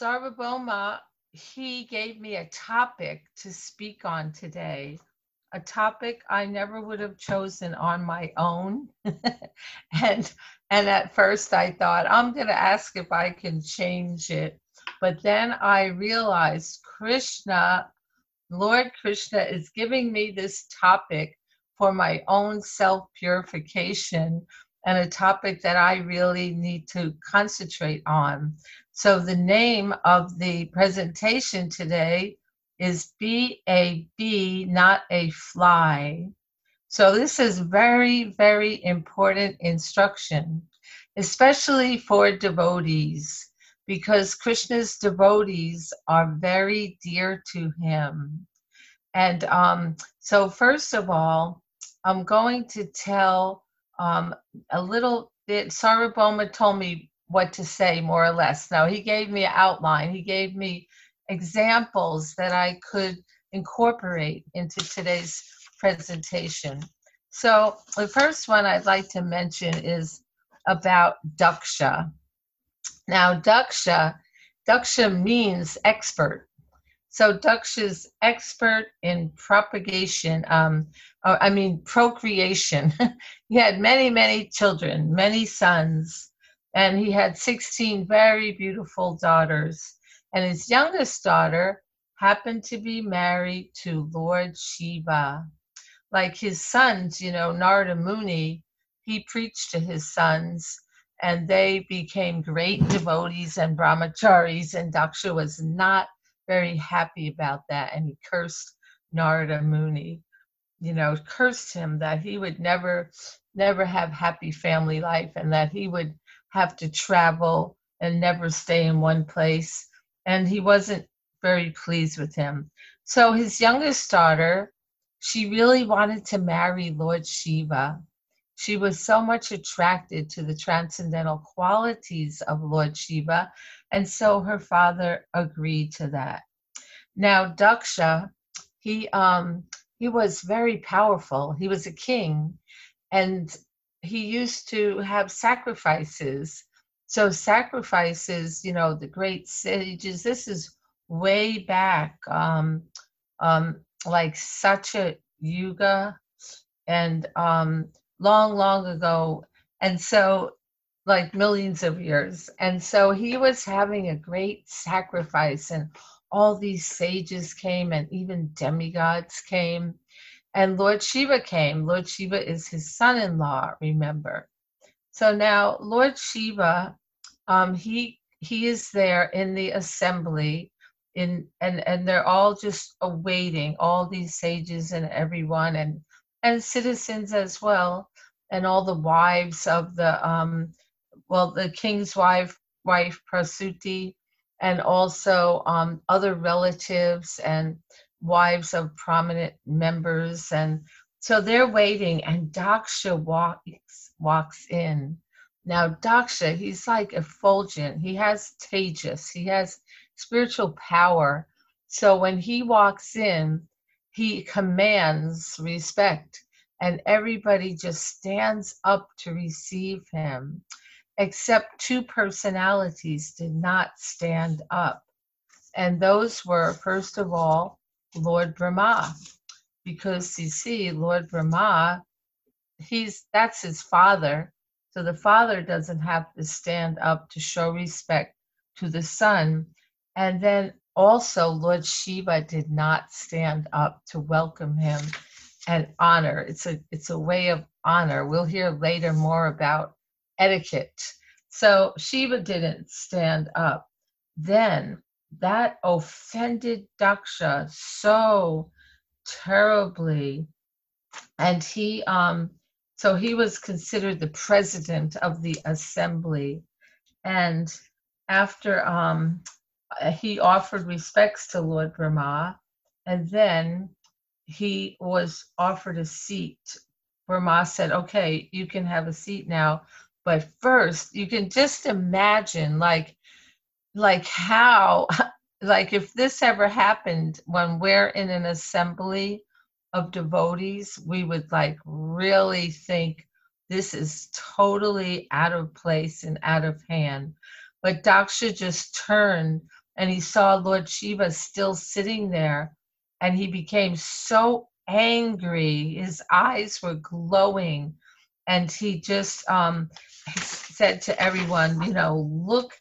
Sarvabhauma, he gave me a topic to speak on today, a topic I never would have chosen on my own. and and at first I thought I'm going to ask if I can change it. But then I realized Krishna, Lord Krishna is giving me this topic for my own self purification and a topic that I really need to concentrate on. So, the name of the presentation today is Be a Bee, Not a Fly. So, this is very, very important instruction, especially for devotees, because Krishna's devotees are very dear to him. And um, so, first of all, I'm going to tell um, a little bit. Sarvabhauma told me what to say, more or less. Now, he gave me an outline, he gave me examples that I could incorporate into today's presentation. So, the first one I'd like to mention is about Daksha. Now, Daksha, Daksha means expert. So Daksha's expert in propagation, um, I mean procreation. he had many, many children, many sons, and he had 16 very beautiful daughters. And his youngest daughter happened to be married to Lord Shiva. Like his sons, you know, Narada Muni, he preached to his sons and they became great devotees and brahmacharis, and Daksha was not very happy about that and he cursed Narada Muni, you know, cursed him that he would never, never have happy family life and that he would have to travel and never stay in one place. And he wasn't very pleased with him. So his youngest daughter, she really wanted to marry Lord Shiva. She was so much attracted to the transcendental qualities of Lord Shiva and so her father agreed to that. Now Daksha, he um he was very powerful. He was a king and he used to have sacrifices. So sacrifices, you know, the great sages, this is way back um um like Satya Yuga and um long long ago and so like millions of years. And so he was having a great sacrifice, and all these sages came, and even demigods came. And Lord Shiva came. Lord Shiva is his son in law, remember. So now, Lord Shiva, um, he he is there in the assembly in and and they're all just awaiting all these sages and everyone and and citizens as well and all the wives of the um well, the king's wife, wife Prasuti, and also um, other relatives and wives of prominent members. And so they're waiting, and Daksha walks, walks in. Now, Daksha, he's like effulgent. He has tejas, he has spiritual power. So when he walks in, he commands respect, and everybody just stands up to receive him except two personalities did not stand up. And those were, first of all, Lord Brahma, because you see, Lord Brahma, he's that's his father. So the father doesn't have to stand up to show respect to the son. And then also Lord Shiva did not stand up to welcome him and honor. It's a it's a way of honor. We'll hear later more about etiquette. So Shiva didn't stand up. Then that offended Daksha so terribly. And he um so he was considered the president of the assembly. And after um he offered respects to Lord Brahma, and then he was offered a seat. Brahma said, Okay, you can have a seat now. But first, you can just imagine like like how like if this ever happened when we're in an assembly of devotees, we would like really think this is totally out of place and out of hand. But Daksha just turned and he saw Lord Shiva still sitting there, and he became so angry. His eyes were glowing, and he just um, said to everyone, you know, look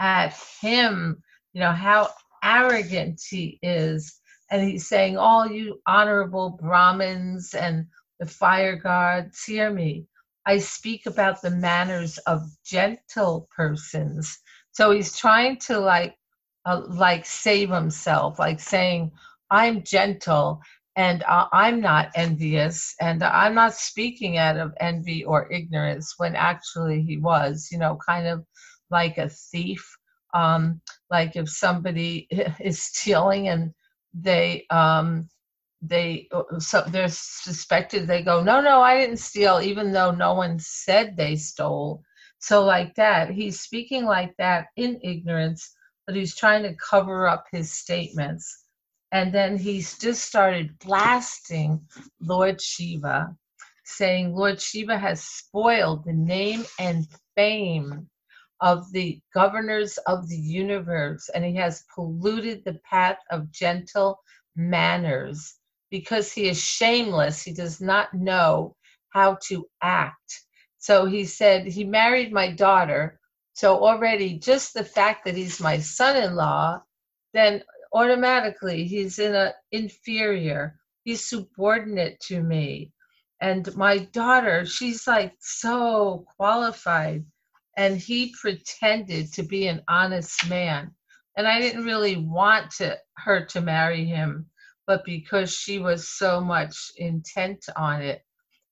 at him, you know, how arrogant he is. And he's saying, All you honorable Brahmins and the fire gods, hear me. I speak about the manners of gentle persons. So he's trying to like uh, like save himself, like saying, I'm gentle and uh, I'm not envious and I'm not speaking out of envy or ignorance when actually he was, you know, kind of like a thief. Um, like if somebody is stealing and they um, they so they're suspected they go no no i didn't steal even though no one said they stole so like that he's speaking like that in ignorance but he's trying to cover up his statements and then he's just started blasting lord shiva saying lord shiva has spoiled the name and fame of the governors of the universe and he has polluted the path of gentle manners because he is shameless. He does not know how to act. So he said, He married my daughter. So already, just the fact that he's my son in law, then automatically he's in a inferior, he's subordinate to me. And my daughter, she's like so qualified. And he pretended to be an honest man. And I didn't really want to her to marry him but because she was so much intent on it.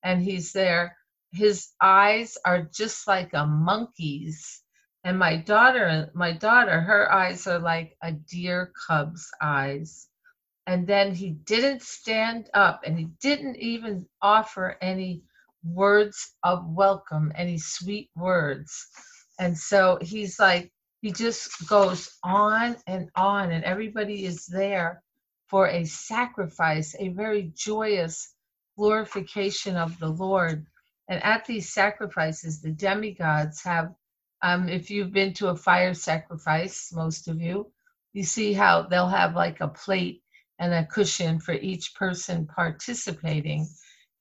And he's there. His eyes are just like a monkey's. And my daughter my daughter her eyes are like a deer cub's eyes. And then he didn't stand up and he didn't even offer any words of welcome any sweet words and so he's like he just goes on and on and everybody is there for a sacrifice, a very joyous glorification of the Lord. And at these sacrifices, the demigods have, um, if you've been to a fire sacrifice, most of you, you see how they'll have like a plate and a cushion for each person participating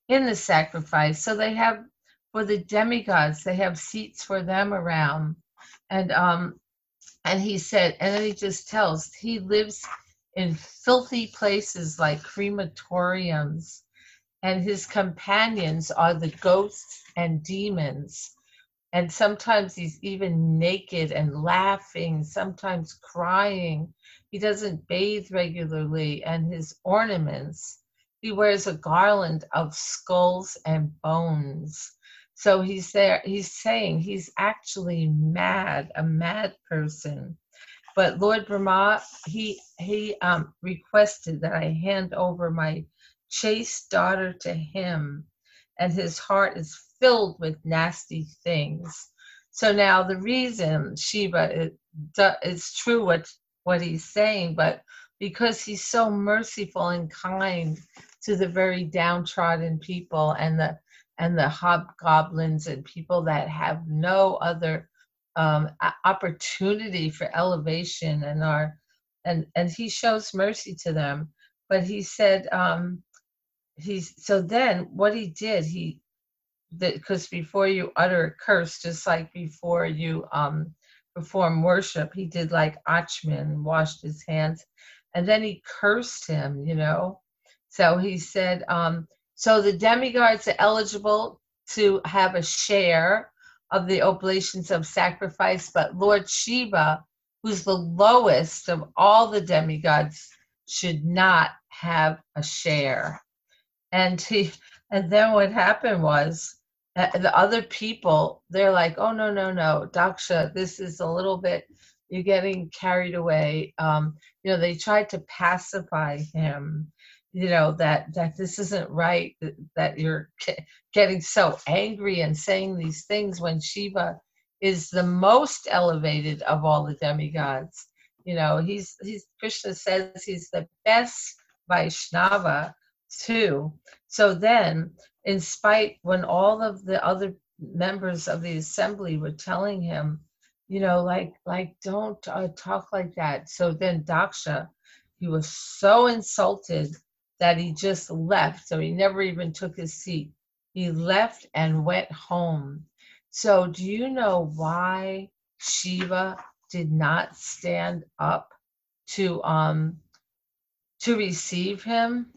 in the sacrifice. So they have for the demigods, they have seats for them around. And um and he said, and then he just tells he lives in filthy places like crematoriums, and his companions are the ghosts and demons. And sometimes he's even naked and laughing, sometimes crying. He doesn't bathe regularly, and his ornaments, he wears a garland of skulls and bones. So he's there, he's saying he's actually mad, a mad person. But Lord Brahma, he he um, requested that I hand over my chaste daughter to him, and his heart is filled with nasty things. So now the reason Shiva it, it's true what what he's saying, but because he's so merciful and kind to the very downtrodden people and the and the hobgoblins and people that have no other um, opportunity for elevation and are and and he shows mercy to them. But he said um he's so then what he did he because before you utter a curse just like before you um perform worship he did like achman washed his hands and then he cursed him you know so he said um so the demigods are eligible to have a share of the oblations of sacrifice, but Lord Shiva, who's the lowest of all the demigods, should not have a share. And he, and then what happened was uh, the other people, they're like, oh no no no, Daksha, this is a little bit, you're getting carried away. Um, you know, they tried to pacify him you know that that this isn't right that, that you're getting so angry and saying these things when shiva is the most elevated of all the demigods you know he's he's krishna says he's the best vaishnava too so then in spite when all of the other members of the assembly were telling him you know, like like don't uh, talk like that. So then Daksha, he was so insulted that he just left. So he never even took his seat. He left and went home. So do you know why Shiva did not stand up to um to receive him?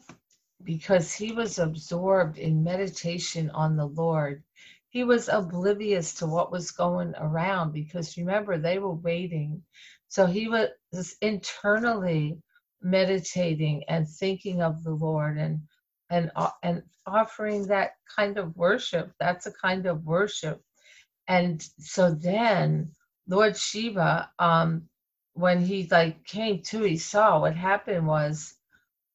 Because he was absorbed in meditation on the Lord he was oblivious to what was going around because remember they were waiting so he was internally meditating and thinking of the lord and and uh, and offering that kind of worship. That's a kind of worship. And so then lord shiva um when he like came to he saw what happened was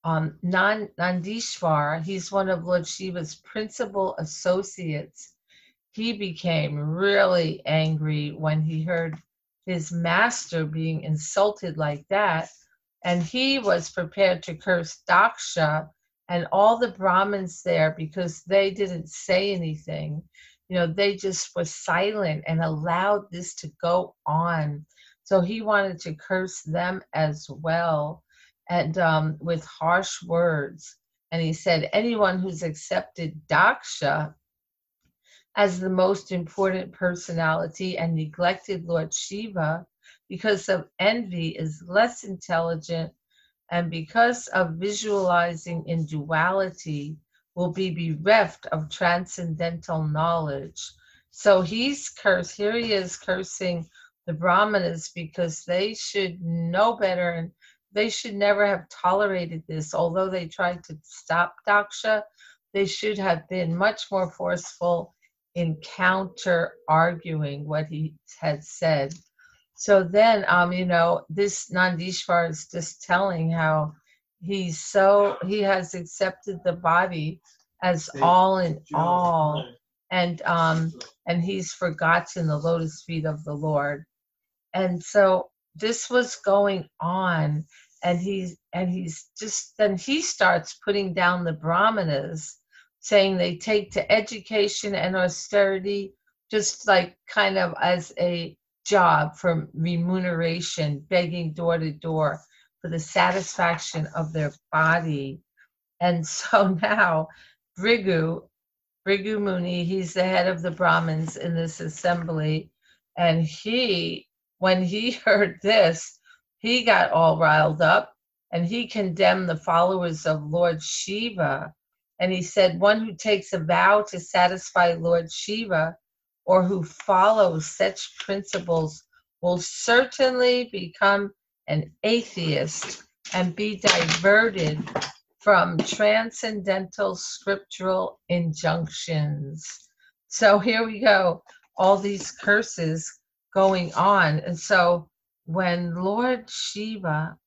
um nandishvar he's one of lord shiva's principal associates. He became really angry when he heard his master being insulted like that. And he was prepared to curse Daksha and all the Brahmins there because they didn't say anything. You know, they just were silent and allowed this to go on. So he wanted to curse them as well and um, with harsh words. And he said, anyone who's accepted Daksha as the most important personality and neglected Lord Shiva because of envy is less intelligent and because of visualizing in duality will be bereft of transcendental knowledge. So he's cursed. Here he is cursing the Brahmanas because they should know better and they should never have tolerated this. Although they tried to stop Daksha, they should have been much more forceful in counter arguing what he had said. So then, um, you know, this Nandishvar is just telling how he's so he has accepted the body as all in all, and um, and he's forgotten the lotus feet of the Lord, and so this was going on, and he's and he's just then he starts putting down the brahmanas saying they take to education and austerity just like kind of as a job for remuneration, begging door to door for the satisfaction of their body. And so now, Bhrigu, Bhrigu Muni, he's the head of the Brahmins in this assembly. And he, when he heard this, he got all riled up and he condemned the followers of Lord Shiva and he said, One who takes a vow to satisfy Lord Shiva or who follows such principles will certainly become an atheist and be diverted from transcendental scriptural injunctions. So here we go, all these curses going on. And so when Lord Shiva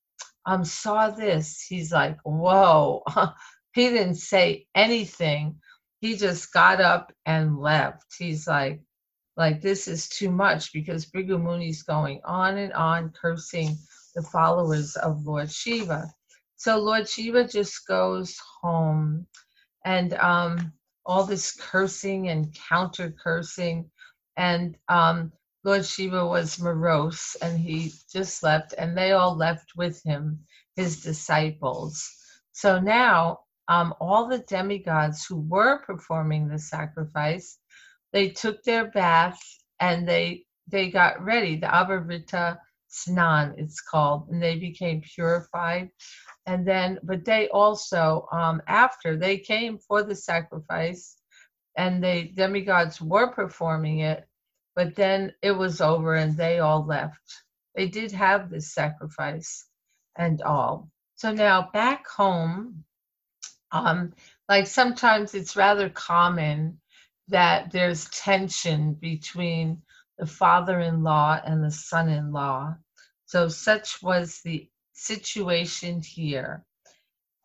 um, saw this, he's like, whoa, he didn't say anything. He just got up and left. He's like, like this is too much because Bhrigu Muni's going on and on cursing the followers of Lord Shiva. So Lord Shiva just goes home and um, all this cursing and counter cursing. And um, Lord Shiva was morose and he just left, and they all left with him, his disciples. So now um, all the demigods who were performing the sacrifice, they took their bath and they they got ready. The Avarita Snan, it's called, and they became purified. And then, but they also, um, after they came for the sacrifice, and the demigods were performing it, but then it was over and they all left. They did have this sacrifice and all. So now back home, um, like sometimes it's rather common that there's tension between the father in law and the son in law. So, such was the situation here.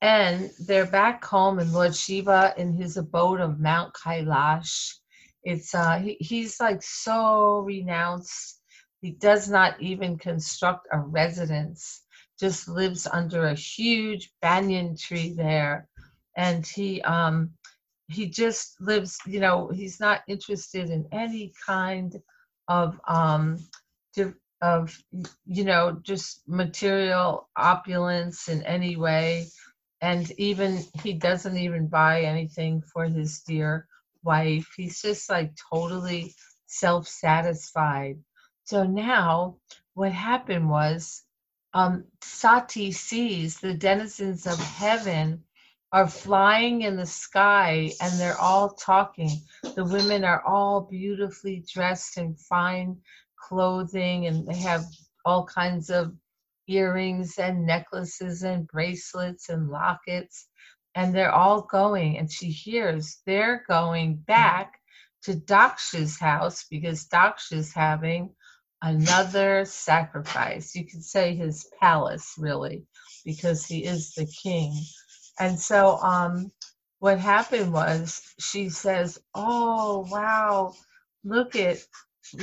And they're back home in Lord Shiva in his abode of Mount Kailash. It's uh he, he's like so renounced. He does not even construct a residence, just lives under a huge banyan tree there and he um he just lives you know he's not interested in any kind of um of you know just material opulence in any way. And even he doesn't even buy anything for his dear wife. He's just like totally self-satisfied. So now what happened was um, sati sees the denizens of heaven are flying in the sky and they're all talking the women are all beautifully dressed in fine clothing and they have all kinds of earrings and necklaces and bracelets and lockets and they're all going and she hears they're going back to Daksha's house because Daksha's having another sacrifice. You could say his palace really because he is the king. And so um what happened was she says, "Oh, wow. Look at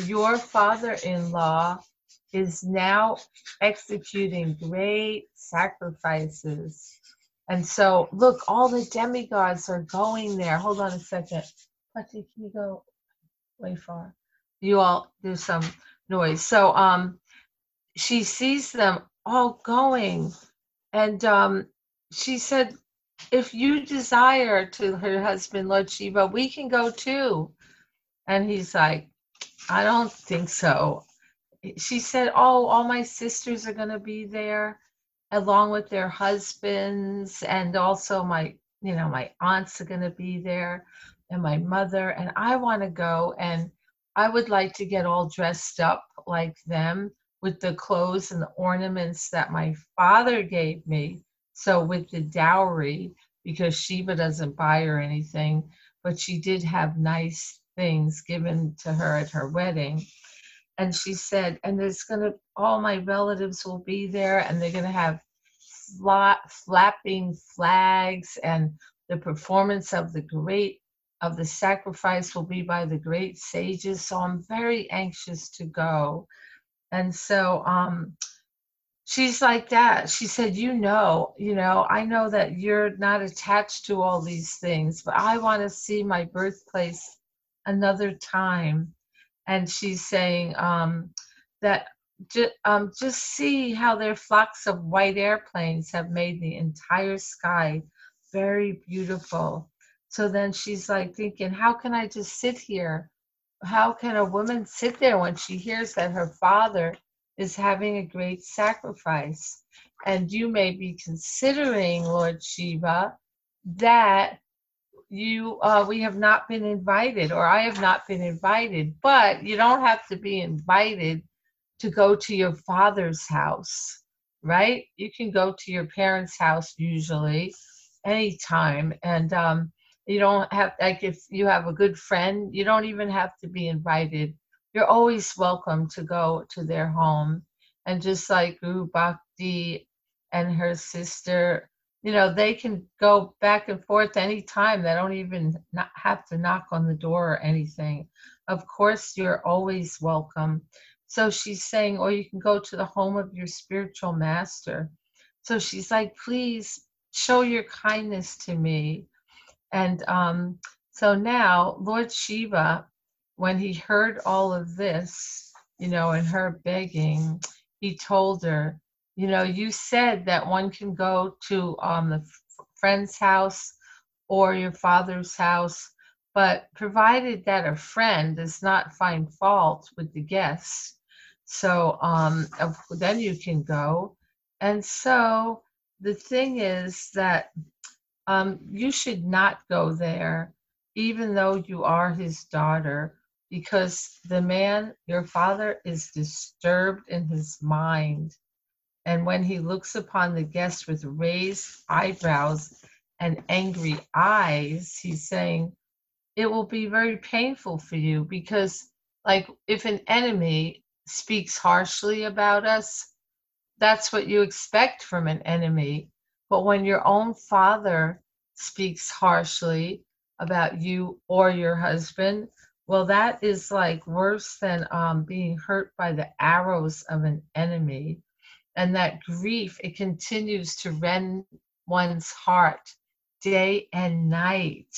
your father-in-law is now executing great sacrifices. And so, look, all the demigods are going there. Hold on a second. Pati, can you go way far? You all do some noise. So, um, she sees them all going, and um, she said, "If you desire to her husband, Lord Shiva, we can go too." And he's like, "I don't think so she said, "Oh, all my sisters are going to be there, along with their husbands, and also my, you know, my aunts are going to be there, and my mother, and I want to go, and I would like to get all dressed up like them with the clothes and the ornaments that my father gave me. So with the dowry, because Shiva doesn't buy her anything, but she did have nice things given to her at her wedding." and she said, and there's going to, all my relatives will be there, and they're going to have fla- flapping flags, and the performance of the great, of the sacrifice will be by the great sages. So I'm very anxious to go. And so, um, she's like that. She said, You know, you know, I know that you're not attached to all these things, but I want to see my birthplace another time and she's saying um, that ju- um, just see how their flocks of white airplanes have made the entire sky very beautiful. So then she's like thinking, how can I just sit here? How can a woman sit there when she hears that her father is having a great sacrifice? And you may be considering, Lord Shiva, that you uh, we have not been invited or i have not been invited but you don't have to be invited to go to your father's house right you can go to your parents house usually anytime and um, you don't have like if you have a good friend you don't even have to be invited you're always welcome to go to their home. And just like Guru Bhakti and her sister you know they can go back and forth anytime. They don't even have to knock on the door or anything. Of course you're always welcome. So she's saying or you can go to the home of your spiritual master. So she's like please show your kindness to me. And um, so now lord shiva when he heard all of this you know and her begging he told her you know you said that one can go to um, the friend's house or your father's house but provided that a friend does not find fault with the guests so um, then you can go. And so the thing is that um, you should not go there even though you are his daughter because the man your father is disturbed in his mind and when he looks upon the guest with raised eyebrows and angry eyes, he's saying, It will be very painful for you because, like, if an enemy speaks harshly about us, that's what you expect from an enemy. But when your own father speaks harshly about you or your husband, well, that is like worse than um, being hurt by the arrows of an enemy. And that grief it continues to rend one's heart day and night.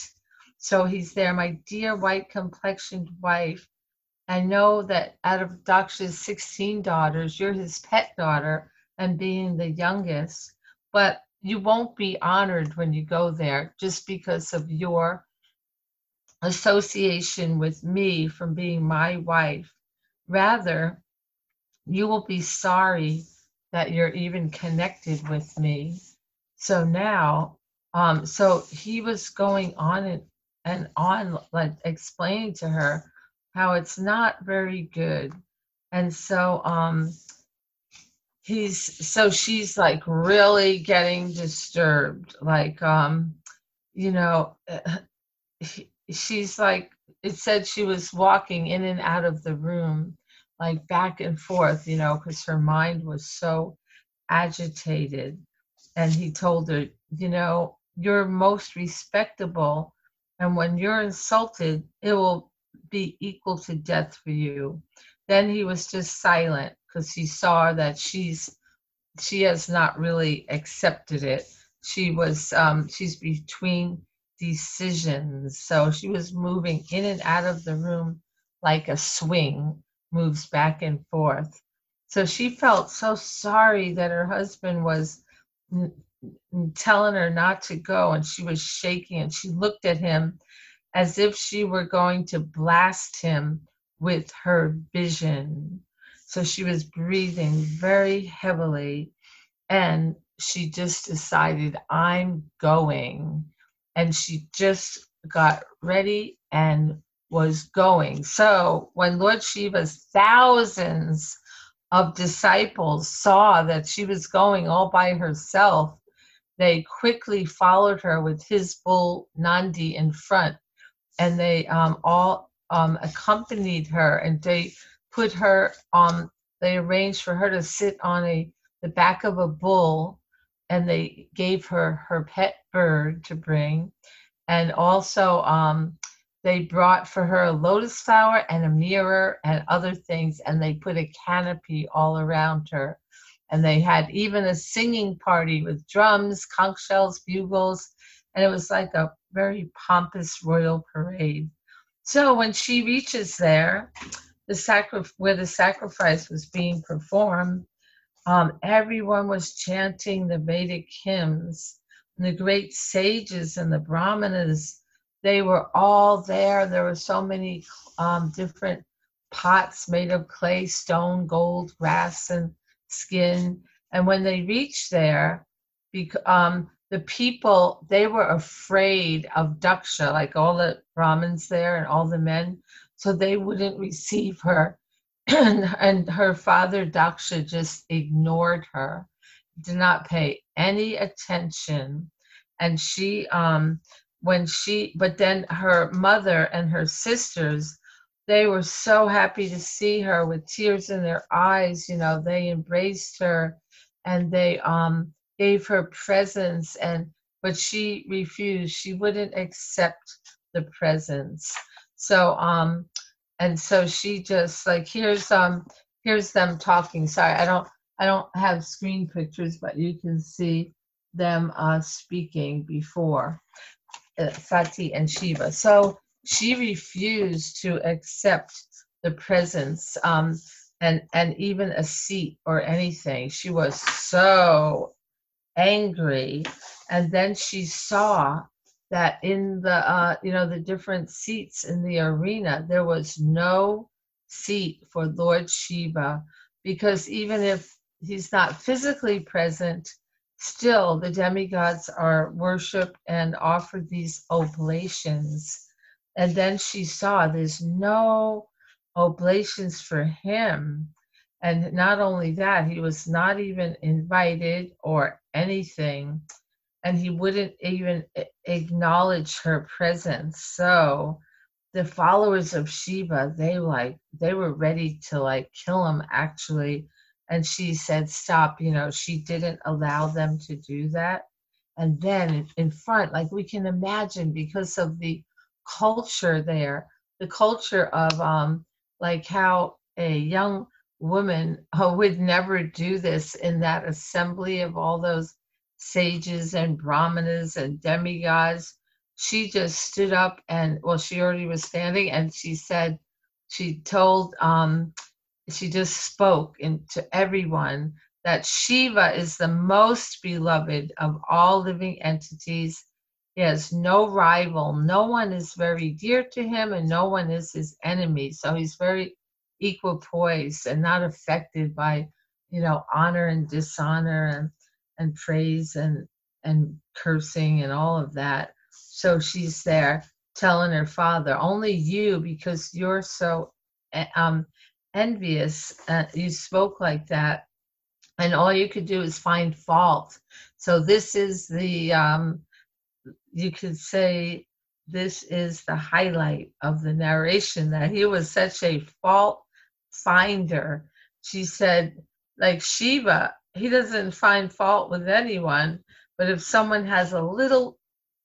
So he's there my dear white complexioned wife I know that out of Daksha's 16 daughters, you're his pet daughter and being the youngest, but you won't be honored when you go there just because of your association with me from being my wife. Rather, you will be sorry that you're even connected with me. So now, um, so he was going on and, and on, like explaining to her how it's not very good. And so, um, he's so she's like really getting disturbed like um you know she's like it said she was walking in and out of the room like back and forth you know because her mind was so agitated and he told her you know you're most respectable and when you're insulted it will be equal to death for you then he was just silent because he saw that she's she has not really accepted it. She was um, she's between decisions, so she was moving in and out of the room like a swing moves back and forth. So she felt so sorry that her husband was n- telling her not to go, and she was shaking, and she looked at him as if she were going to blast him with her vision. So she was breathing very heavily and she just decided, I'm going. And she just got ready and was going. So when Lord Shiva's thousands of disciples saw that she was going all by herself, they quickly followed her with his bull Nandi in front, and they um, all um, accompanied her, and they put her on they arranged for her to sit on a the back of a bull and they gave her her pet bird to bring. And also um, they brought for her a lotus flower and a mirror and other things and they put a canopy all around her. And they had even a singing party with drums conch shells bugles and it was like a very pompous royal parade. So when she reaches there the sacri- where the sacrifice was being performed, um, everyone was chanting the Vedic hymns. And the great sages and the brahmanas, they were all there. There were so many um, different pots made of clay, stone, gold, grass, and skin. And when they reached there, um, the people they were afraid of Daksha, like all the Brahmins there and all the men so they wouldn't receive her. and, and her father, Daksha, just ignored her, did not pay any attention. And she, um, when she, but then her mother and her sisters, they were so happy to see her with tears in their eyes. You know, they embraced her and they um, gave her presents and but she refused she wouldn't accept the presents so um and so she just like here's um here's them talking. Sorry, I don't I don't have screen pictures, but you can see them uh speaking before uh, Sati and Shiva. So she refused to accept the presence um and and even a seat or anything. She was so angry and then she saw that in the uh, you know the different seats in the arena there was no seat for lord shiva. Because even if he's not physically present still the demigods are worshiped and offered these oblations. And then she saw there's no oblations for him. And not only that he was not even invited or anything and he wouldn't even acknowledge her presence. So the followers of shiva they like they were ready to like kill him actually. And she said stop you know she didn't allow them to do that. And then in front like we can imagine because of the culture there the culture of um like how a young woman uh, would never do this in that assembly of all those sages and brahmanas and demigods. She just stood up and, well, she already was standing and she said, she told um, she just spoke into everyone that Shiva is the most beloved of all living entities. He has no rival. No one is very dear to him, and no one is his enemy. So he's very equal poised and not affected by, you know, honor and dishonor and and praise and and cursing and all of that. So she's there telling her father, "Only you, because you're so um, envious. Uh, you spoke like that, and all you could do is find fault. So this is the um, you could say this is the highlight of the narration that he was such a fault finder. She said, like Shiva, he doesn't find fault with anyone, but if someone has a little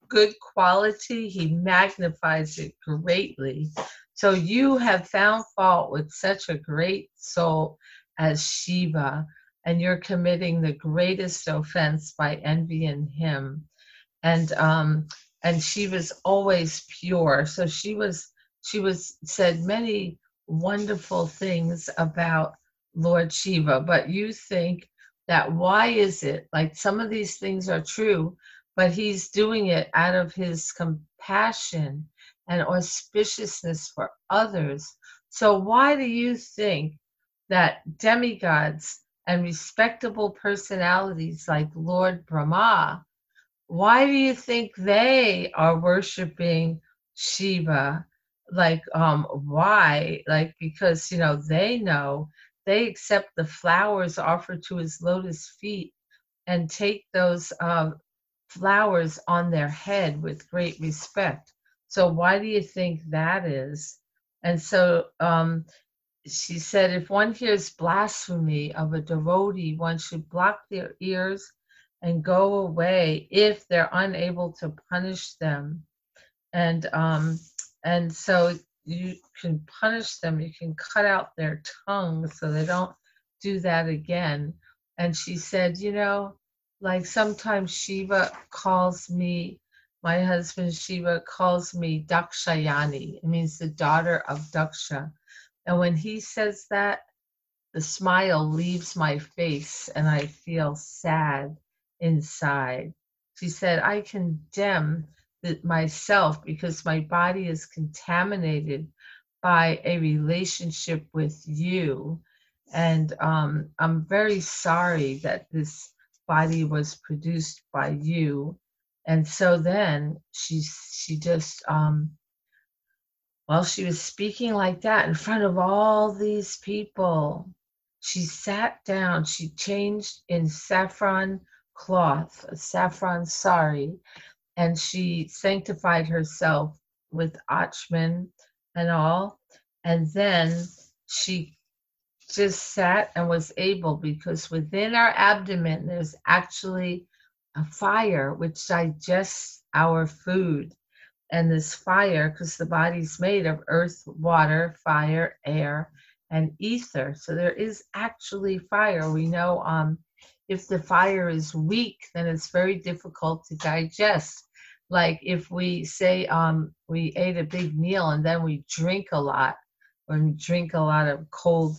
good quality, he magnifies it greatly. So you have found fault with such a great soul as Shiva, and you're committing the greatest offense by envying him. And um, and she was always pure. So she was she was said many wonderful things about Lord Shiva, but you think that why is it like some of these things are true, but he's doing it out of his compassion and auspiciousness for others. So, why do you think that demigods and respectable personalities like Lord Brahma, why do you think they are worshiping Shiva? Like, um, why? Like, because, you know, they know they accept the flowers offered to his lotus feet and take those uh, flowers on their head with great respect. So why do you think that is? And so um, she said, if one hears blasphemy of a devotee, one should block their ears and go away if they're unable to punish them. And um, and so you can punish them. You can cut out their tongue so they don't do that again. And she said, you know, like sometimes Shiva calls me my husband Shiva calls me Dakshayani. It means the daughter of Daksha. And when he says that, the smile leaves my face and I feel sad inside. She said, I condemn myself because my body is contaminated by a relationship with you. And um, I'm very sorry that this body was produced by you. And so then she she just um while she was speaking like that in front of all these people. She sat down. She changed in saffron cloth a saffron sari and she sanctified herself with achman and all and then she just sat and was able because within our abdomen there's actually a fire which digests our food. And this fire, because the body's made of earth, water, fire, air, and ether. So there is actually fire. We know um, if the fire is weak, then it's very difficult to digest. Like if we say um, we ate a big meal and then we drink a lot, or we drink a lot of cold,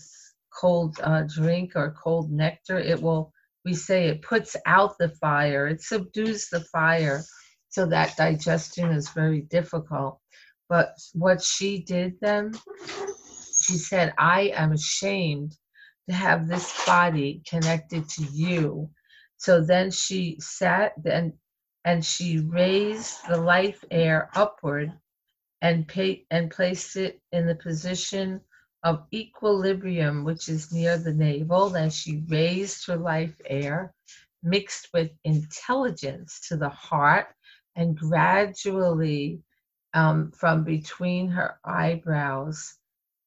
cold uh, drink or cold nectar, it will we say it puts out the fire, it subdues the fire, so that digestion is very difficult. But what she did then, she said, I am ashamed to have this body connected to you. So then she sat and and she raised the life air upward and and placed it in the position of equilibrium, which is near the navel. Then she raised her life air, mixed with intelligence to the heart, and gradually um, from between her eyebrows.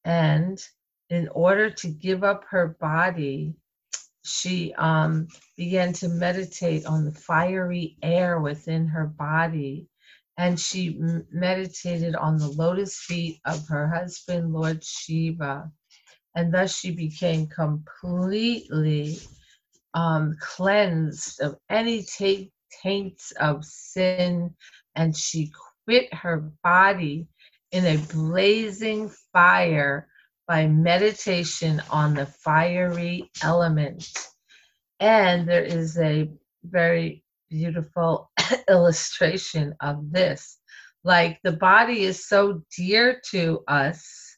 And in order to give up her body, she um, began to meditate on the fiery air within her body and she meditated on the lotus feet of her husband, Lord Shiva. And thus she became completely um, cleansed of any t- taints of sin, and she quit her body in a blazing fire by meditation on the fiery element. And there is a very beautiful illustration of this. Like the body is so dear to us,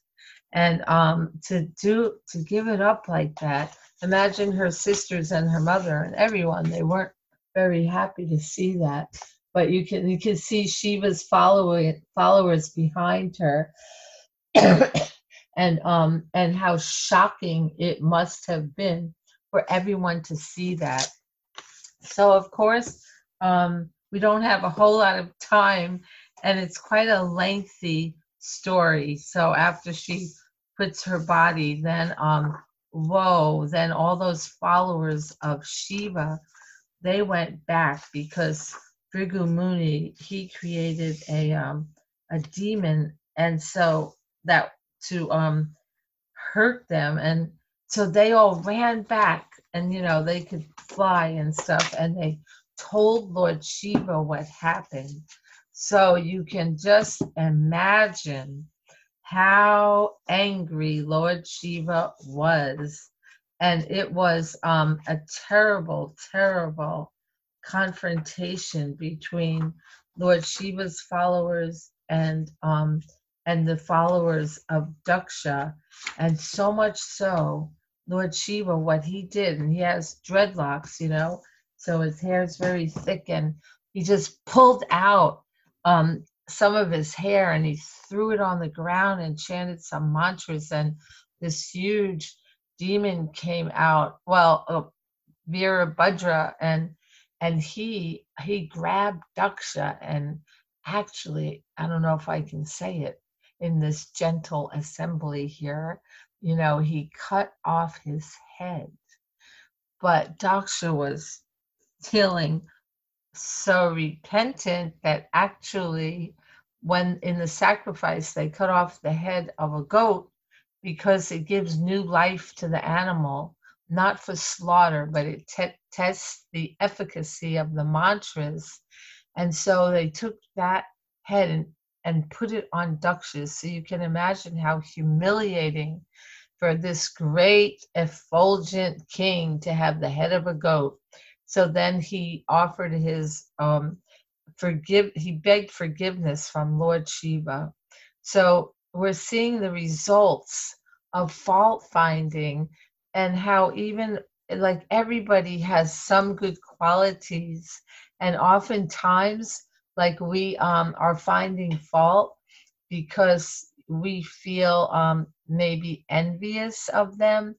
and um, to do to give it up like that. Imagine her sisters and her mother and everyone. They weren't very happy to see that, but you can you can see Shiva's following followers behind her. and um and how shocking it must have been for everyone to see that. So of course um we don't have a whole lot of time and it's quite a lengthy story. So after she puts her body then um whoa then all those followers of shiva they went back because Bhrigu Muni he created a um a demon. And so that to um hurt them. And so they all ran back and you know they could fly and stuff. And they told lord shiva what happened. So you can just imagine how angry lord shiva was. And it was um, a terrible terrible confrontation between lord shiva's followers and um, and the followers of Daksha. And so much so, Lord Shiva, what he did, and he has dreadlocks, you know, so his hair is very thick, and he just pulled out um, some of his hair and he threw it on the ground and chanted some mantras, and this huge demon came out. Well, uh, Virabhadra, and and he he grabbed Daksha and actually, I don't know if I can say it, in this gentle assembly here. You know, he cut off his head. But Daksha was feeling so repentant that actually, when in the sacrifice they cut off the head of a goat because it gives new life to the animal, not for slaughter, but it te- tests the efficacy of the mantras. And so they took that head and and put it on Daksha. So you can imagine how humiliating for this great, effulgent king to have the head of a goat. So then he offered his um, forgive. He begged forgiveness from Lord Shiva. So we're seeing the results of fault finding and how even like everybody has some good qualities and oftentimes like we um, are finding fault because we feel um, maybe envious of them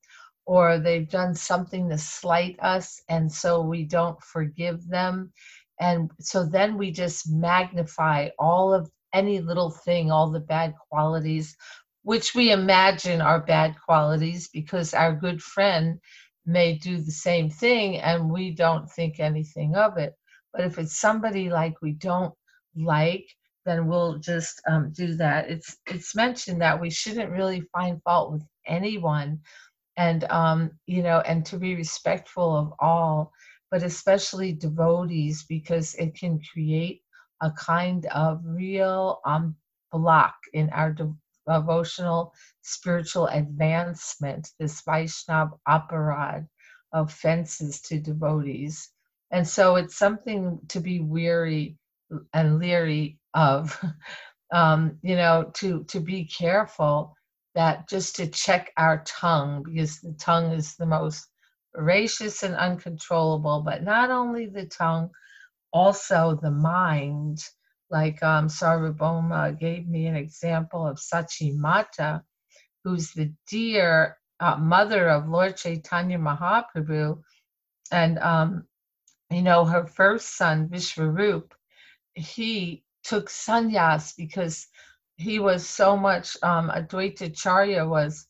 or they've done something to slight us and so we don't forgive them. And so then we just magnify all of any little thing all the bad qualities which we imagine are bad qualities because our good friend may do the same thing and we don't think anything of it but if it's somebody like we don't like, then we'll just um, do that. It's it's mentioned that we shouldn't really find fault with anyone, and um, you know, and to be respectful of all, but especially devotees because it can create a kind of real um, block in our de- devotional spiritual advancement. This Vaishnav aparad of fences to devotees. And so it's something to be weary and leery of, um, you know, to to be careful that just to check our tongue because the tongue is the most voracious and uncontrollable. But not only the tongue, also the mind. Like um, Sarvabhauma gave me an example of Sachi Mata, who's the dear uh, mother of Lord Chaitanya Mahaprabhu, and um, you know her first son Vishwarup he took sannyas because he was so much um Advaita Acharya was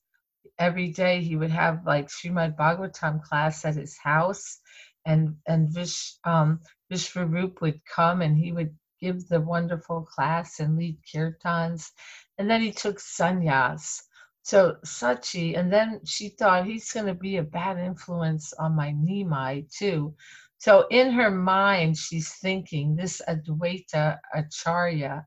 every day he would have like Srimad Bhagavatam class at his house and and Vish um Vishwarup would come and he would give the wonderful class and lead kirtans. And then he took sannyas. So Sachi and then she thought he's going to be a bad influence on my Nimai too so in her mind, she's thinking this Advaita Acharya,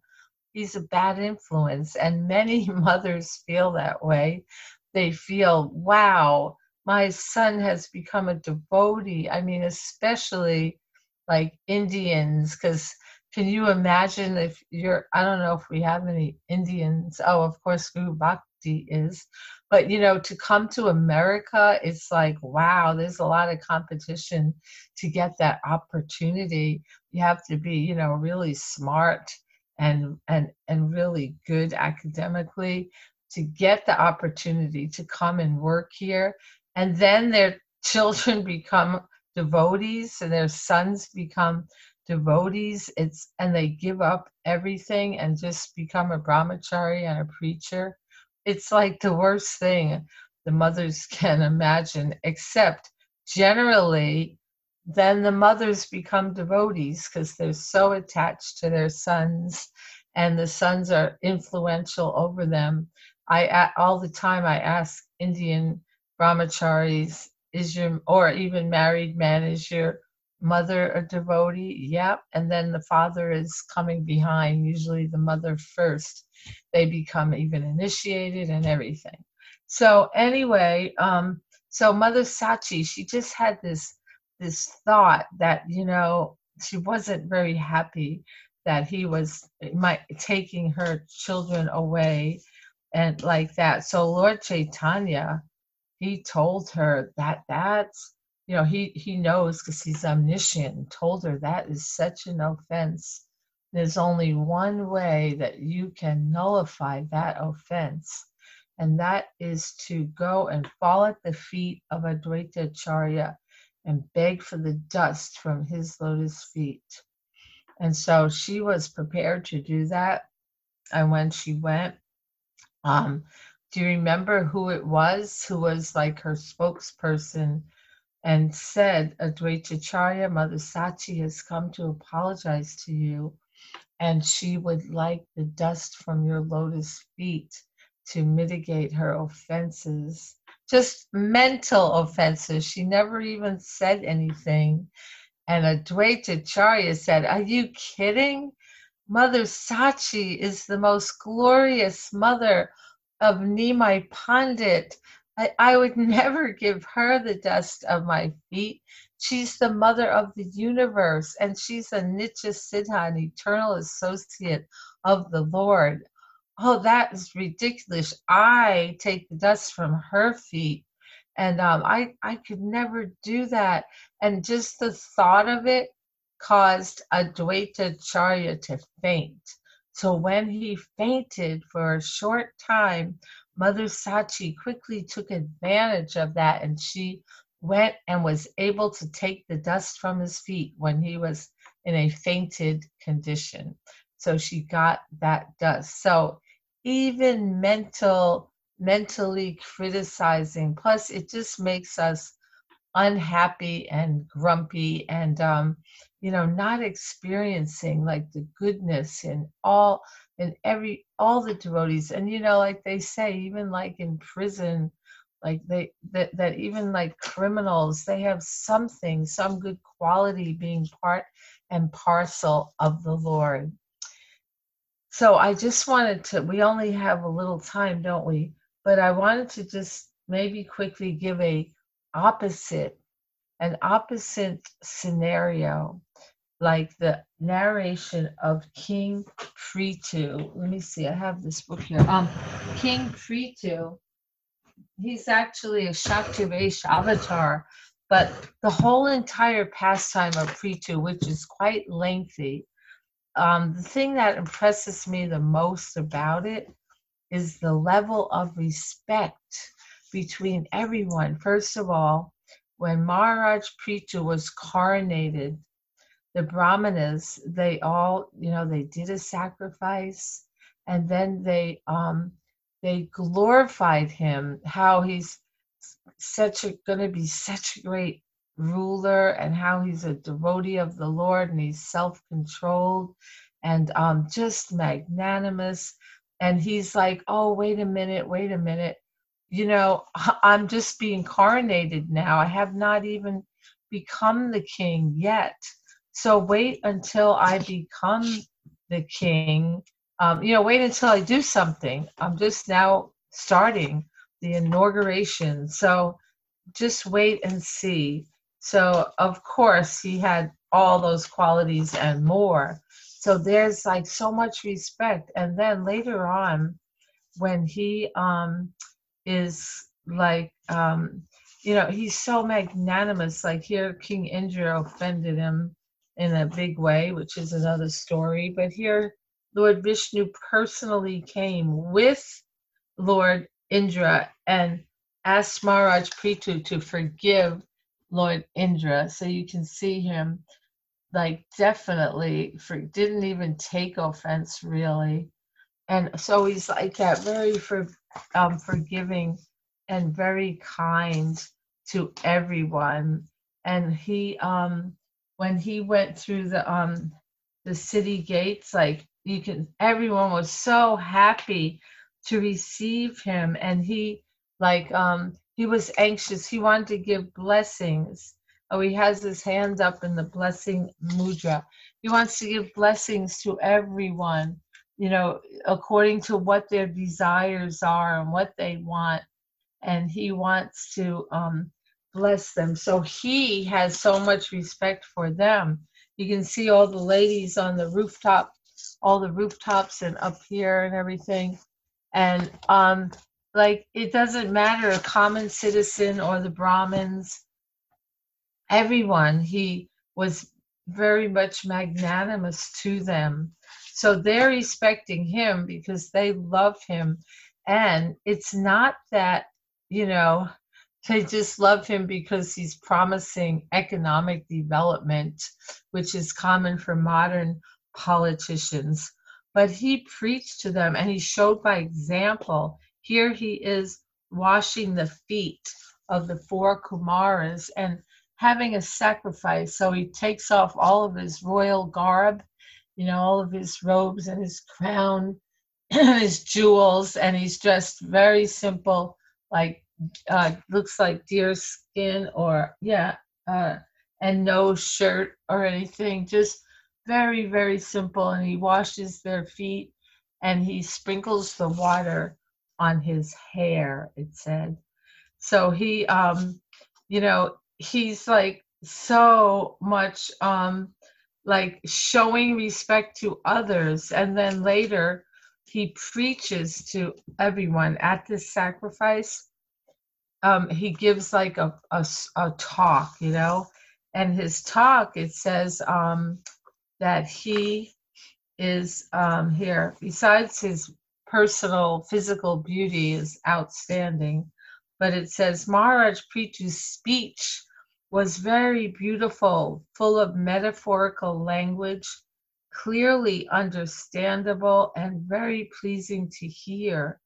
he's a bad influence. And many mothers feel that way. they feel, wow, my son has become a devotee. I mean, especially like Indians, because can you imagine if you're, I don't know if we have any Indians. Oh, of course, Guru Bhakti is. But, you know, to come to America, it's like, wow, there's a lot of competition to get that opportunity. You have to be, you know, really smart and and and really good academically to get the opportunity to come and work here and then their children become devotees and their sons become devotees it's and they give up everything and just become a brahmachari and a preacher it's like the worst thing the mothers can imagine except generally then the mothers become devotees because they're so attached to their sons and the sons are influential over them. I all the time i ask indian brahmacharis is your or even married man is your mother a devotee? Yep and then the father is coming behind usually the mother first they become even initiated and everything. So anyway um so mother sachi she just had this this thought that you know she wasn't very happy that he was my, taking her children away and like that. So lord chaitanya he told her that that's you know he he knows because he's omniscient told her that is such an offense there's only one way that you can nullify that offense and that is to go and fall at the feet of Advaita Acharya and beg for the dust from his lotus feet. And so she was prepared to do that. And when she went, um, do you remember who it was who was like her spokesperson and said, Advaitacharya, Mother Sachi has come to apologize to you, and she would like the dust from your lotus feet to mitigate her offenses, just mental offenses. She never even said anything. And Advaitacharya said, Are you kidding? Mother Sachi is the most glorious mother of Nimai Pandit. I, I would never give her the dust of my feet. She's the mother of the universe, and she's a Nitya Siddha, an eternal associate of the Lord. Oh, that is ridiculous. I take the dust from her feet. And um, I, I could never do that. And just the thought of it caused Advaita Acharya to faint. So when he fainted for a short time, Mother Sachi quickly took advantage of that and she went and was able to take the dust from his feet when he was in a fainted condition. So she got that dust. So even mental, mentally criticizing, plus it just makes us unhappy and grumpy and um, you know not experiencing like the goodness in all in every all the devotees and you know like they say even like in prison like they that, that even like criminals they have something some good quality being part and parcel of the lord so i just wanted to we only have a little time don't we but i wanted to just maybe quickly give a opposite an opposite scenario like the narration of King Prithu. Let me see, I have this book here. Um, King Prithu, he's actually a Shaktivesh avatar, but the whole entire pastime of Prithu, which is quite lengthy, um, the thing that impresses me the most about it is the level of respect between everyone. First of all, when Maharaj Prithu was coronated, the brahmanas they all you know they did a sacrifice and then they um they glorified him how he's such a going to be such a great ruler and how he's a devotee of the lord and he's self-controlled and um just magnanimous. And he's like oh wait a minute wait a minute. You know i'm just being coronated now. I have not even become the king yet. So wait until I become the king. Um, you know, wait until I do something. I'm just now starting. the inauguration. So just wait and see. So, of course, he had all those qualities and more. So there's like so much respect. And then later on, when he um, is like, um, you know, he's so magnanimous. Like here, King Indra offended him in a big way, which is another story. But here, Lord Vishnu personally came with Lord Indra and asked Maharaj Prithu to forgive Lord Indra. So you can see him like definitely for, didn't even take offense really. And so he's like that, very for, um, forgiving and very kind to everyone. And he, um, when he went through the um, the city gates, like you can, everyone was so happy to receive him, and he like um, he was anxious. He wanted to give blessings. Oh, he has his hand up in the blessing mudra. He wants to give blessings to everyone, you know, according to what their desires are and what they want. And he wants to um, bless them. So he has so much respect for them. You can see all the ladies on the rooftop, all the rooftops and up here and everything. And um, like it doesn't matter a common citizen or the brahmins everyone he was very much magnanimous to them so they're respecting him because they love him and it's not that you know they just love him because he's promising economic development which is common for modern politicians but he preached to them and he showed by example here he is washing the feet of the four Kumaras and having a sacrifice. So he takes off all of his royal garb, you know, all of his robes and his crown, and his jewels, and he's dressed very simple, like uh, looks like deer skin or, yeah, uh, and no shirt or anything, just very, very simple. And he washes their feet and he sprinkles the water on his hair, it said. So he, um, you know, he's like so much um, like showing respect to others. And then later, he preaches to everyone at this sacrifice. Um, he gives like a, a, a, talk, you know, and his talk, it says um, that he is um, here, besides his personal physical beauty is outstanding. But it says Maharaj Prithu's speech was very beautiful, full of metaphorical language, clearly understandable, and very pleasing to hear.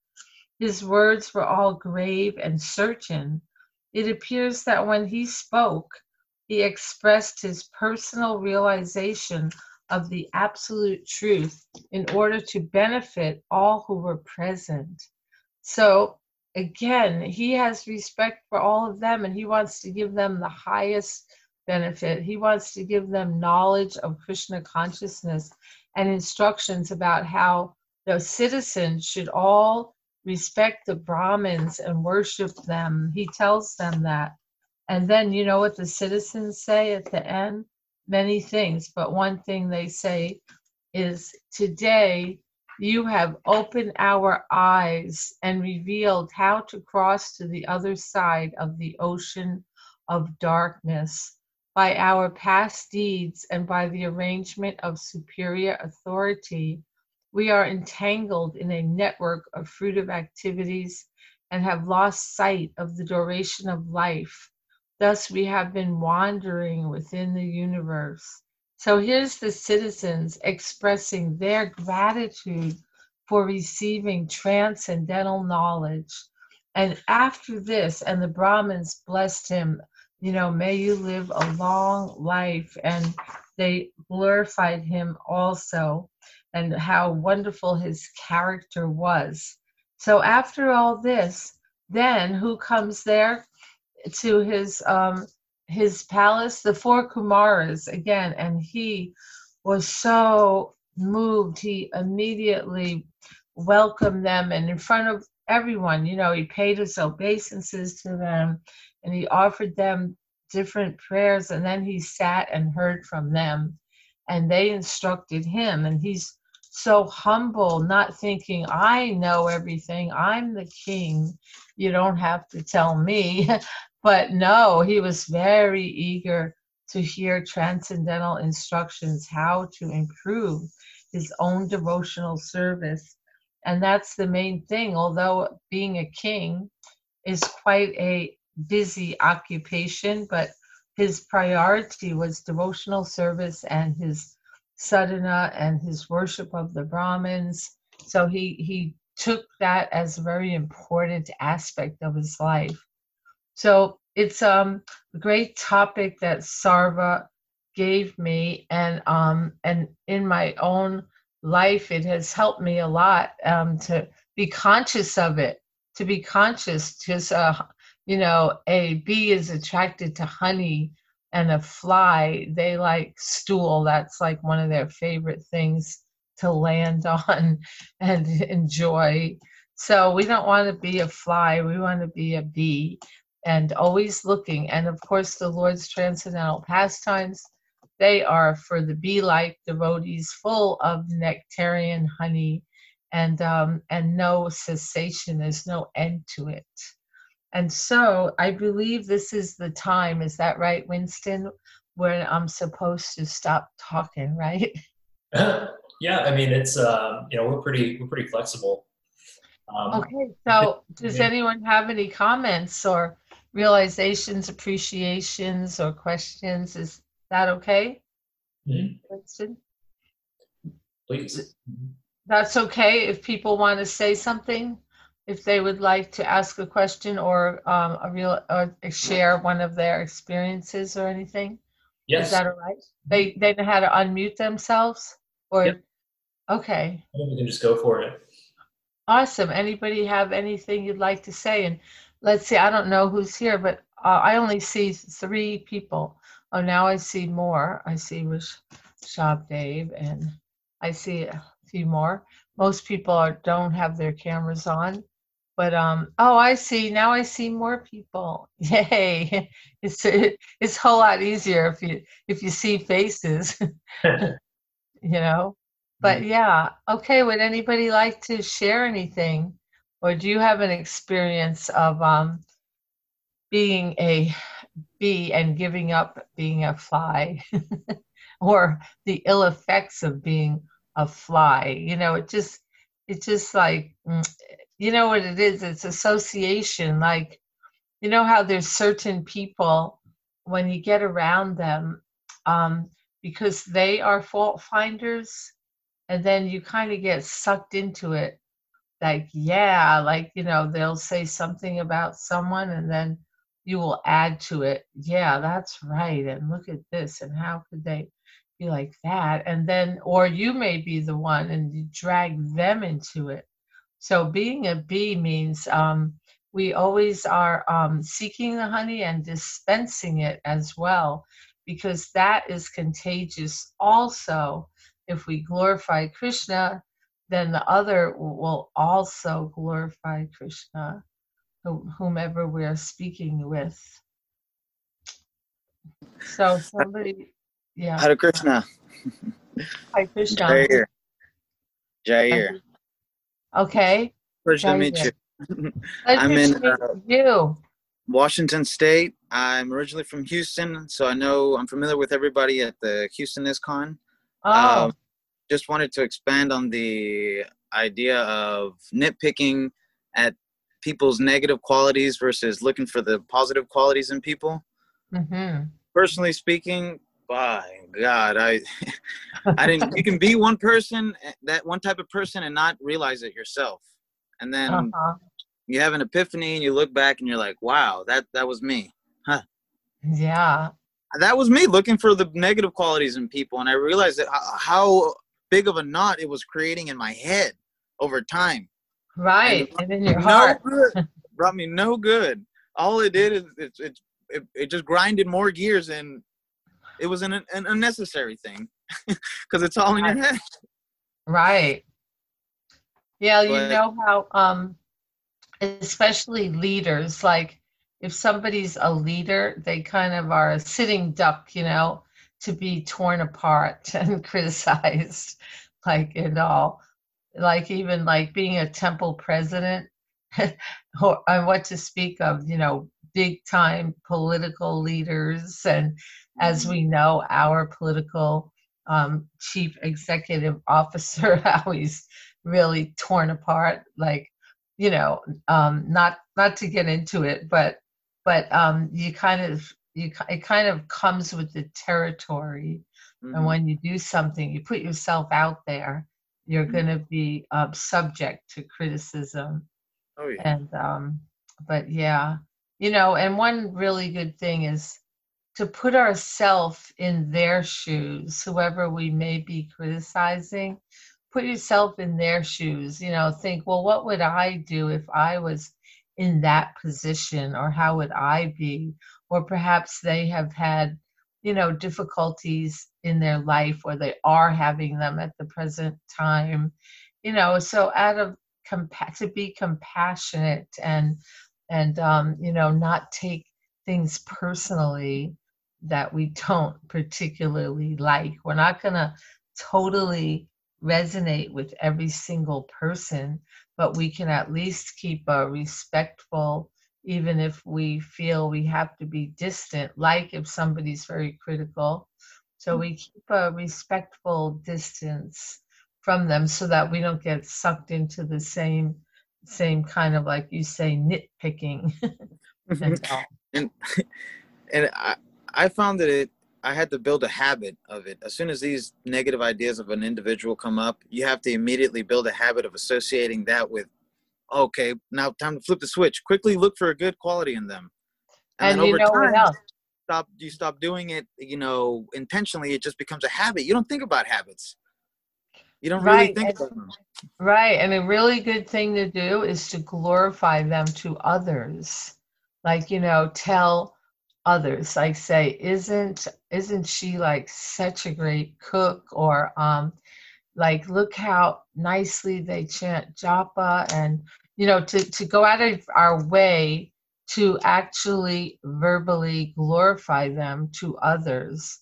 His words were all grave and certain. It appears that when he spoke, he expressed his personal realization of the absolute truth in order to benefit all who were present. So, again, he has respect for all of them and he wants to give them the highest benefit. He wants to give them knowledge of Krishna consciousness and instructions about how the citizens should all respect the Brahmins and worship them. He tells them that. And then, you know what the citizens say at the end? many things, but one thing they say is today you have opened our eyes and revealed how to cross to the other side of the ocean of darkness. By our past deeds and by the arrangement of superior authority, we are entangled in a network of fruitive activities and have lost sight of the duration of life Thus, we have been wandering within the universe. So, here's the citizens expressing their gratitude for receiving transcendental knowledge. And after this, and the Brahmins blessed him, you know, may you live a long life. And they glorified him also, and how wonderful his character was. So, after all this, then who comes there? To his um, his palace, the four Kumaras again, and he was so moved. He immediately welcomed them, and in front of everyone. You know, he paid his obeisances to them and he offered them different prayers and then he sat and heard from them and they instructed him and he's so humble not thinking i know everything i'm the king you don't have to tell me but no he was very eager to hear transcendental instructions how to improve his own devotional service and that's the main thing although being a king is quite a busy occupation, but his priority was devotional service and his sadhana and his worship of the Brahmins. So he, he took that as a very important aspect of his life. So it's um, a great topic that Sarva gave me, and um, and in my own life, it has helped me a lot um, to be conscious of it, to be conscious, because uh, you know, a bee is attracted to honey and a fly, they like stool. That's like one of their favorite things to land on and enjoy. So we don't want to be a fly, we want to be a bee and always looking. And of course, the Lord's transcendental pastimes, they are for the bee like devotees, full of nectarian honey and um, and no cessation. There's no end to it. And so I believe this is the time, is that right, Winston, where I'm supposed to stop talking, right? yeah, I mean it's uh, you know we're pretty we're pretty flexible. Um, okay, so does anyone have any comments or realizations, appreciations, or questions? Is that okay, mm-hmm. Winston? Please. That's okay if people want to say something if they would like to ask a question or um, a real or share one of their experiences or anything. Yes. Is that all right? They they know how to unmute themselves or yep. okay. We can just go for it. Awesome. Anybody have anything you'd like to say? And let's see, I don't know who's here, but uh, I only see three people. Oh, now I see more. I see Shop Dave and I see a few more. Most people are, don't have their cameras on. But um, oh, I see. Now I see more people. Yay! It's it's a whole lot easier if you if you see faces, you know. But mm-hmm. yeah, okay. Would anybody like to share anything, or do you have an experience of um being a bee and giving up being a fly, or the ill effects of being a fly? You know, it just it's just like mm, you know what it is it's association like you know how there's certain people when you get around them um, because they are fault finders and then you kind of get sucked into it like yeah like you know they'll say something about someone and then you will add to it yeah that's right and look at this and how could they be like that and then or you may be the one and you drag them into it so being a bee means um, we always are um, seeking the honey and dispensing it as well, because that is contagious also. If we glorify Krishna, then the other will also glorify Krishna, whomever we're speaking with. So somebody, yeah. Hare Krishna. Hi Krishna. Jair. Jair. Okay. Pleasure to meet you. I'm in uh, you. Washington State. I'm originally from Houston, so I know I'm familiar with everybody at the Houston ISKCON. Oh. Um, just wanted to expand on the idea of nitpicking at people's negative qualities versus looking for the positive qualities in people. Mm-hmm. Personally speaking, by God, I I didn't. You can be one person, that one type of person, and not realize it yourself, and then uh-huh. you have an epiphany, and you look back, and you're like, "Wow, that that was me." Huh? Yeah. That was me looking for the negative qualities in people, and I realized that how big of a knot it was creating in my head over time. Right, and, and in your heart. Good, brought me no good. All it did is it, it, it, it just grinded more gears and it was an, an unnecessary thing because it's all in your head. Right. Yeah, but, you know how um especially leaders. Like if somebody's a leader, they kind of are a sitting duck, you know, to be torn apart and criticized, like and all. Like even like being a temple president, or and what to speak of, you know, big time political leaders, and as we know, our political um, chief executive officer, how he's really torn apart, like you know, um, not not to get into it, but but um, you kind of you it kind of comes with the territory, Mhm. and when you do something, you put yourself out there, you're Mhm. going to be um, subject to criticism, oh yeah. and um, but yeah, you know, and one really good thing is to put ourselves in their shoes, whoever we may be criticizing, put yourself in their shoes, you know, think, well, what would I do if I was in that position, or how would I be? Or perhaps they have had, you know, difficulties in their life, or they are having them at the present time, you know, so out of compa- to be compassionate and and um, you know not take things personally that we don't particularly like. We're not going to totally resonate with every single person, but we can at least keep a respectful, even if we feel we have to be distant, like if somebody's very critical. So mm. we keep a respectful distance from them so that we don't get sucked into the same same kind of like you say nitpicking mm-hmm. and and and I, I found that it I had to build a habit of it. As soon as these negative ideas of an individual come up, you have to immediately build a habit of associating that with, okay, now time to flip the switch. Quickly look for a good quality in them, And, then you know what stop you stop doing it, you know, intentionally. It just becomes a habit. You don't think about habits. You don't really Right, think and- about them. Right. And a really good thing to do is to glorify them to others. Like, you know, tell others, like say, isn't isn't she like such a great cook? Or um like look how nicely they chant japa and you know, to, to go out of our way to actually verbally glorify them to others.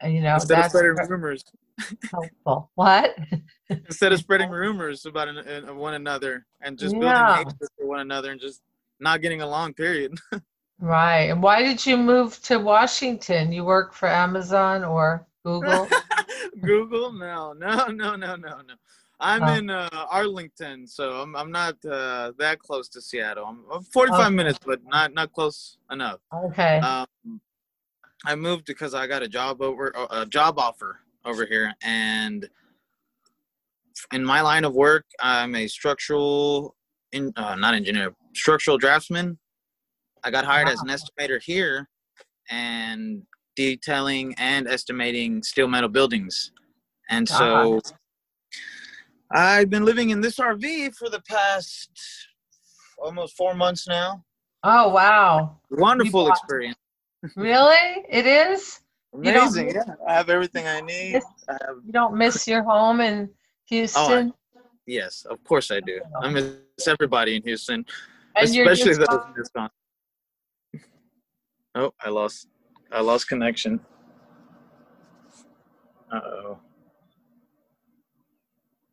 And you know, Instead of that's spreading rumors, helpful. What? instead of spreading rumors about an, an, one another and just building hatred for one another and just not getting along. Period. Right. And why did you move to Washington? You work for Amazon or Google? Google? No, no, no, no, no, no. I'm Oh. in uh, Arlington, so I'm I'm not uh, that close to Seattle. I'm, I'm 45 Okay. minutes, but not not close enough. Okay. Um, I moved because I got a job over a job offer over here, and in my line of work, I'm a structural, in uh, not engineer, structural draftsman. I got hired as an estimator here, and detailing and estimating steel metal buildings, and so I've been living in this RV for the past almost four months now. Oh, wow. Wonderful experience. Really? It is? Amazing. Yeah, I have everything I need. miss- I have You don't miss your home in Houston? Oh Yes, of course I do. I miss everybody in Houston, and especially those in Wisconsin. Oh, I lost, I lost connection. Uh oh.